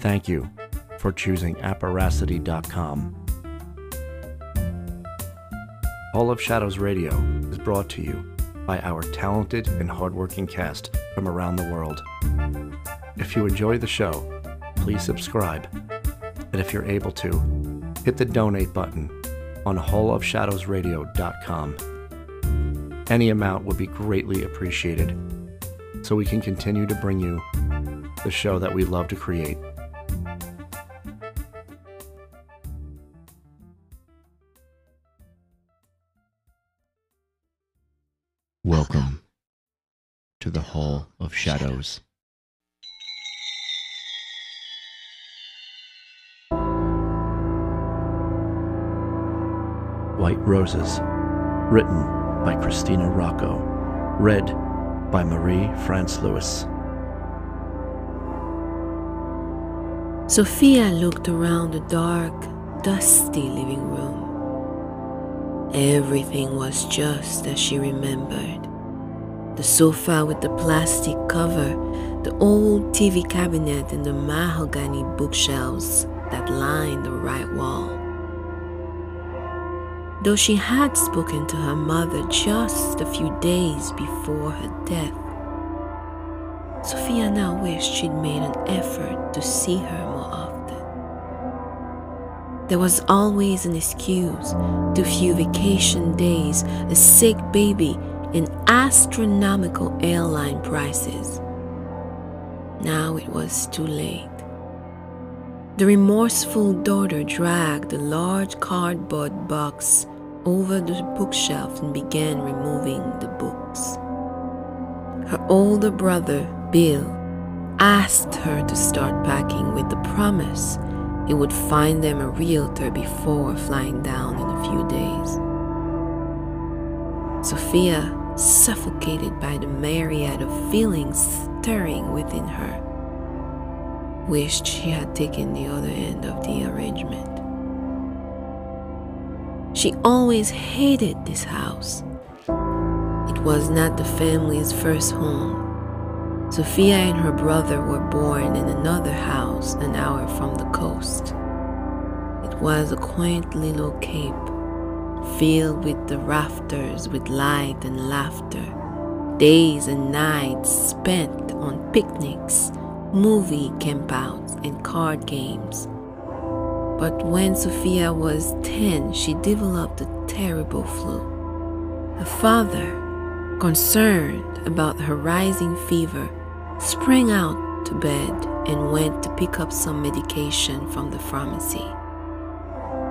Thank you for choosing Apparacity.com. Hall of Shadows Radio is brought to you by our talented and hardworking cast from around the world. If you enjoy the show, please subscribe. And if you're able to, hit the donate button on hallofshadowsradio.com. Any amount would be greatly appreciated so we can continue to bring you the show that we love to create. To the Hall of Shadows. White Roses, written by Kristina Rocco, read by Marie France Louis. Sophia looked around the dark, dusty living room. Everything was just as she remembered. The sofa with the plastic cover, the old TV cabinet, and the mahogany bookshelves that lined the right wall. Though she had spoken to her mother just a few days before her death, Sophia now wished she'd made an effort to see her more often. There was always an excuse too few vacation days, a sick baby, and astronomical airline prices. Now it was too late. The remorseful daughter dragged a large cardboard box over the bookshelf and began removing the books. Her older brother, Bill, asked her to start packing with the promise he would find them a realtor before flying down in a few days. Sophia, suffocated by the myriad of feelings stirring within her, wished she had taken the other end of the arrangement. She always hated this house. It was not the family's first home. Sophia and her brother were born in another house an hour from the coast. It was a quaint little cape, filled with the rafters with light and laughter, days and nights spent on picnics, movie campouts, and card games. But when Sophia was 10, she developed a terrible flu. Her father, concerned about her rising fever, sprang out to bed and went to pick up some medication from the pharmacy.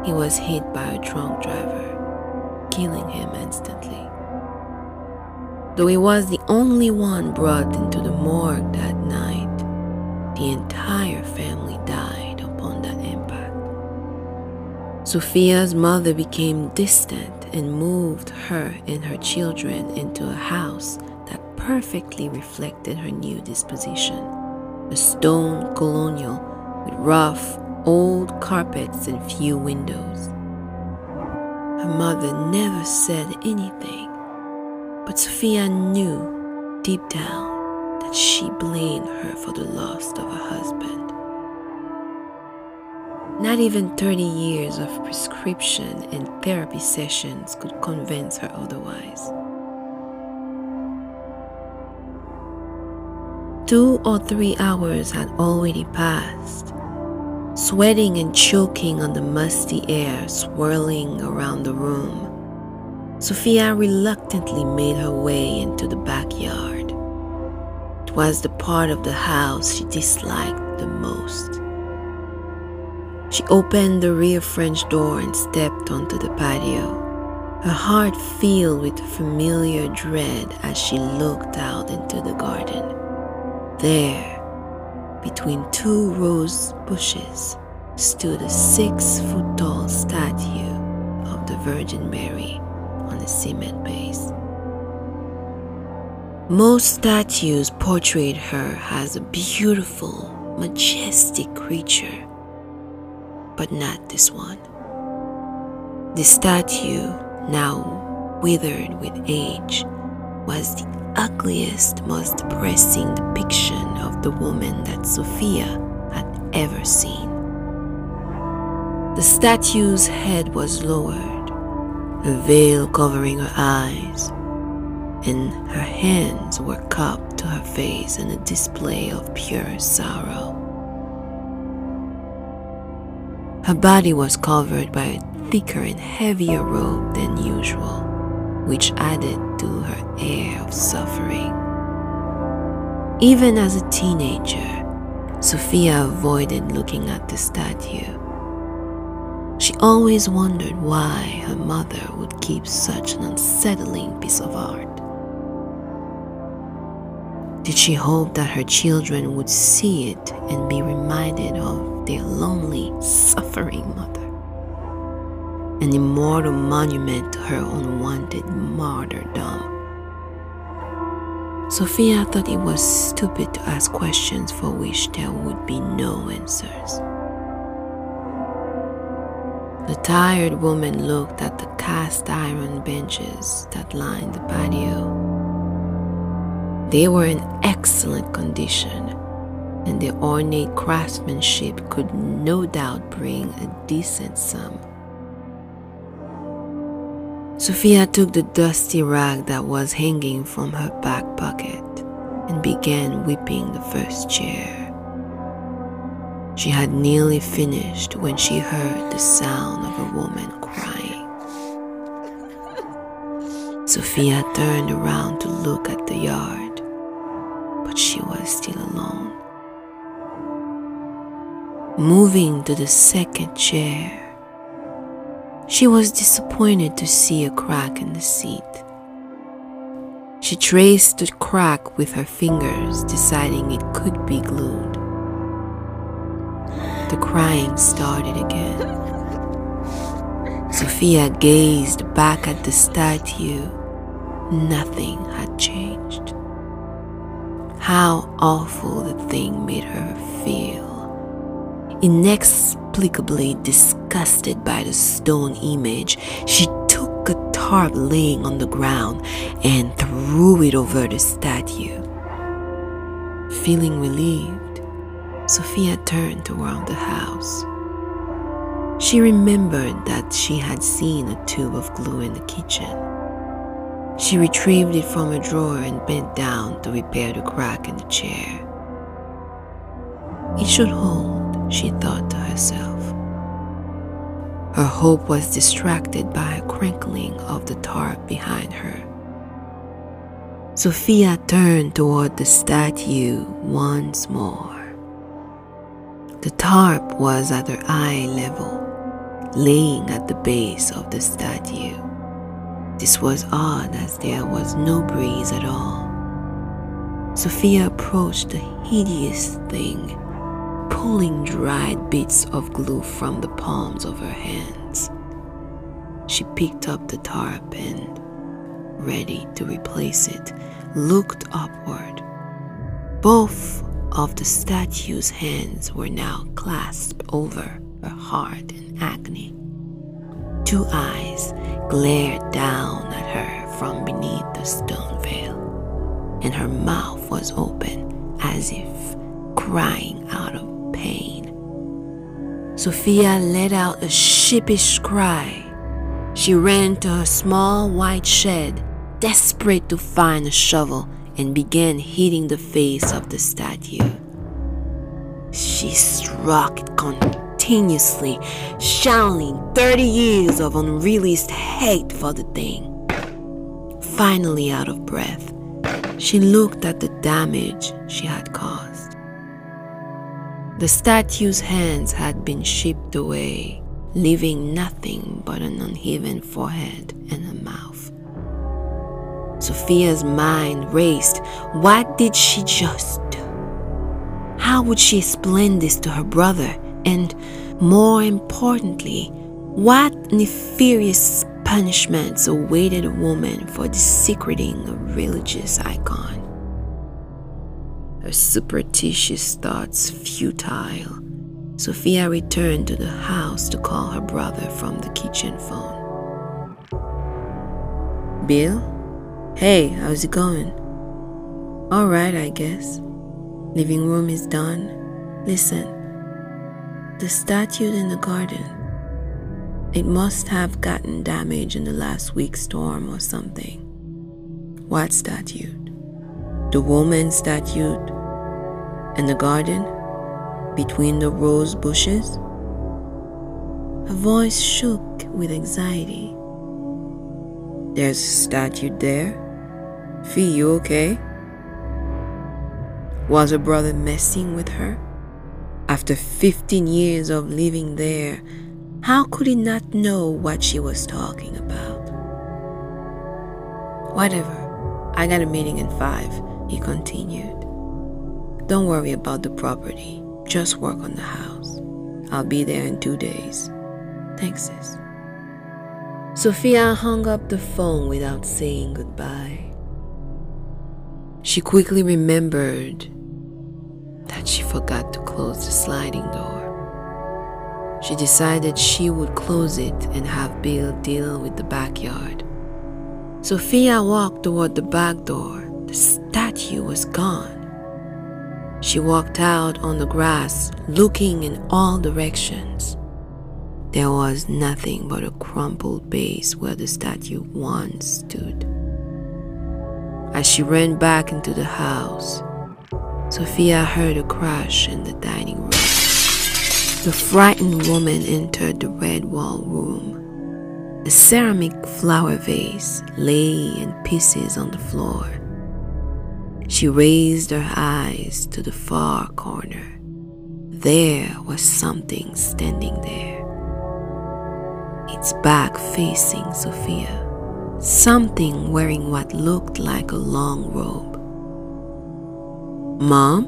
He was hit by a drunk driver, killing him instantly. Though he was the only one brought into the morgue that night, the entire family died upon that impact. Sophia's mother became distant and moved her and her children into a house that perfectly reflected her new disposition a stone colonial with rough, old carpets and few windows. Her mother never said anything, but Sophia knew deep down that she blamed her for the loss of her husband. Not even 30 years of prescription and therapy sessions could convince her otherwise. Two or three hours had already passed, sweating and choking on the musty air swirling around the room. Sophia reluctantly made her way into the backyard. It was the part of the house she disliked the most. She opened the rear French door and stepped onto the patio, her heart filled with familiar dread as she looked out into the garden. There, between two rose bushes, stood a six foot tall statue of the Virgin Mary on a cement base. Most statues portrayed her as a beautiful, majestic creature, but not this one. The statue, now withered with age, was the ugliest, most depressing depiction of the woman that Sophia had ever seen. The statue's head was lowered, a veil covering her eyes, and her hands were cupped to her face in a display of pure sorrow. Her body was covered by a thicker and heavier robe than usual, which added to her air of suffering. Even as a teenager, Sophia avoided looking at the statue. She always wondered why her mother would keep such an unsettling piece of art. Did she hope that her children would see it and be reminded of their lonely, suffering mother? An immortal monument to her unwanted martyrdom. Sophia thought it was stupid to ask questions for which there would be no answers. The tired woman looked at the cast iron benches that lined the patio. They were in excellent condition, and their ornate craftsmanship could no doubt bring a decent sum. Sophia took the dusty rag that was hanging from her back pocket and began whipping the first chair. She had nearly finished when she heard the sound of a woman crying. Sophia turned around to look at the yard, but she was still alone. Moving to the second chair, she was disappointed to see a crack in the seat. She traced the crack with her fingers, deciding it could be glued. The crying started again. Sophia gazed back at the statue. Nothing had changed. How awful the thing made her feel. Inexplicably disgusted by the stone image, she took a tarp laying on the ground and threw it over the statue. Feeling relieved, Sophia turned toward the house. She remembered that she had seen a tube of glue in the kitchen. She retrieved it from a drawer and bent down to repair the crack in the chair. It should hold, she thought to herself. Her hope was distracted by a crinkling of the tarp behind her. Sophia turned toward the statue once more. The tarp was at her eye level, laying at the base of the statue. This was odd as there was no breeze at all. Sophia approached the hideous thing, pulling dried bits of glue from the palms of her hands. She picked up the tarp and, ready to replace it, looked upward. Both of the statue's hands were now clasped over her heart in agony. Two eyes glared down at her from beneath the stone veil, and her mouth was open as if crying out of. Sophia let out a sheepish cry. She ran to her small white shed, desperate to find a shovel and began hitting the face of the statue. She struck continuously, shouting 30 years of unreleased hate for the thing. Finally, out of breath, she looked at the damage she had caused. The statue's hands had been chipped away, leaving nothing but an uneven forehead and a mouth. Sophia's mind raced. What did she just do? How would she explain this to her brother? And more importantly, what nefarious punishments awaited a woman for desecrating a religious icon? Her superstitious thoughts futile, Sophia returned to the house to call her brother from the kitchen phone. Bill? Hey, how's it going? Alright, I guess. Living room is done. Listen, The statue in the garden. It must have gotten damaged in the last week's storm or something. What statue? The woman statue in the garden between the rose bushes? Her voice shook with anxiety. There's a statue there. Fee, you okay? Was her brother messing with her? After 15 years of living there, how could he not know what she was talking about? Whatever, I got a meeting in five, he continued. Don't worry about the property, just work on the house. I'll be there in two days. Thanks, sis. Sophia hung up the phone without saying goodbye. She quickly remembered that she forgot to close the sliding door. She decided she would close it and have Bill deal with the backyard. Sophia walked toward the back door. The statue was gone. She walked out on the grass, looking in all directions. There was nothing but a crumpled base where the statue once stood. As she ran back into the house, Sophia heard a crash in the dining room. The frightened woman entered the red wall room. A ceramic flower vase lay in pieces on the floor. She raised her eyes to the far corner. There was something standing there its back facing Sophia. Something wearing what looked like a long robe. Mom?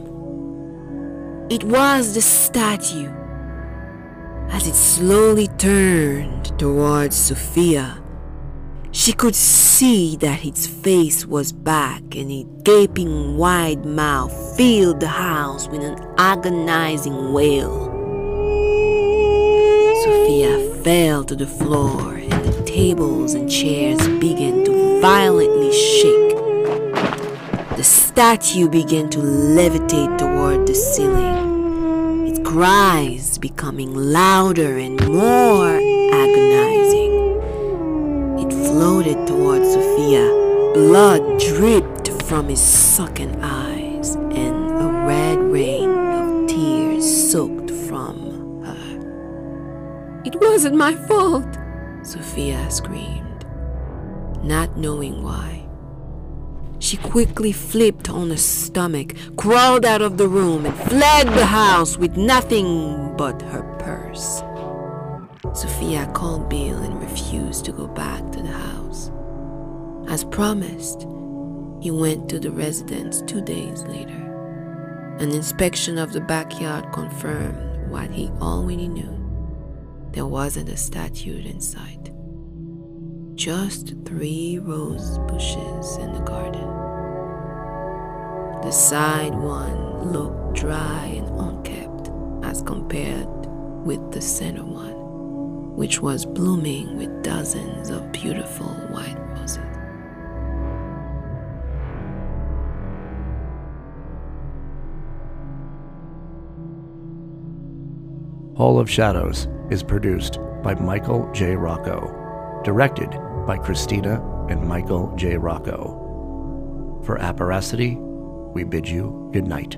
It was the statue. As it slowly turned towards Sophia, she could see that its face was back and its gaping wide mouth filled the house with an agonizing wail. Sophia fell to the floor and the tables and chairs began to violently shake. The statue began to levitate toward the ceiling, its cries becoming louder and more agonizing. Floated toward Sophia. Blood dripped from his sunken eyes, and a red rain of tears soaked from her. It wasn't my fault, Sophia screamed, not knowing why. She quickly flipped on her stomach, crawled out of the room, and fled the house with nothing but her purse. Sophia called Bill and refused to go back to the house. As promised, he went to the residence two days later. An inspection of the backyard confirmed what he already knew. There wasn't a statue in sight, just three rose bushes in the garden. The side one looked dry and unkempt as compared with the center one, which was blooming with dozens of beautiful white roses. Hall of Shadows is produced by Michael J. Rocco, directed by Kristina and Michael J. Rocco. For Apparacity, we bid you good night.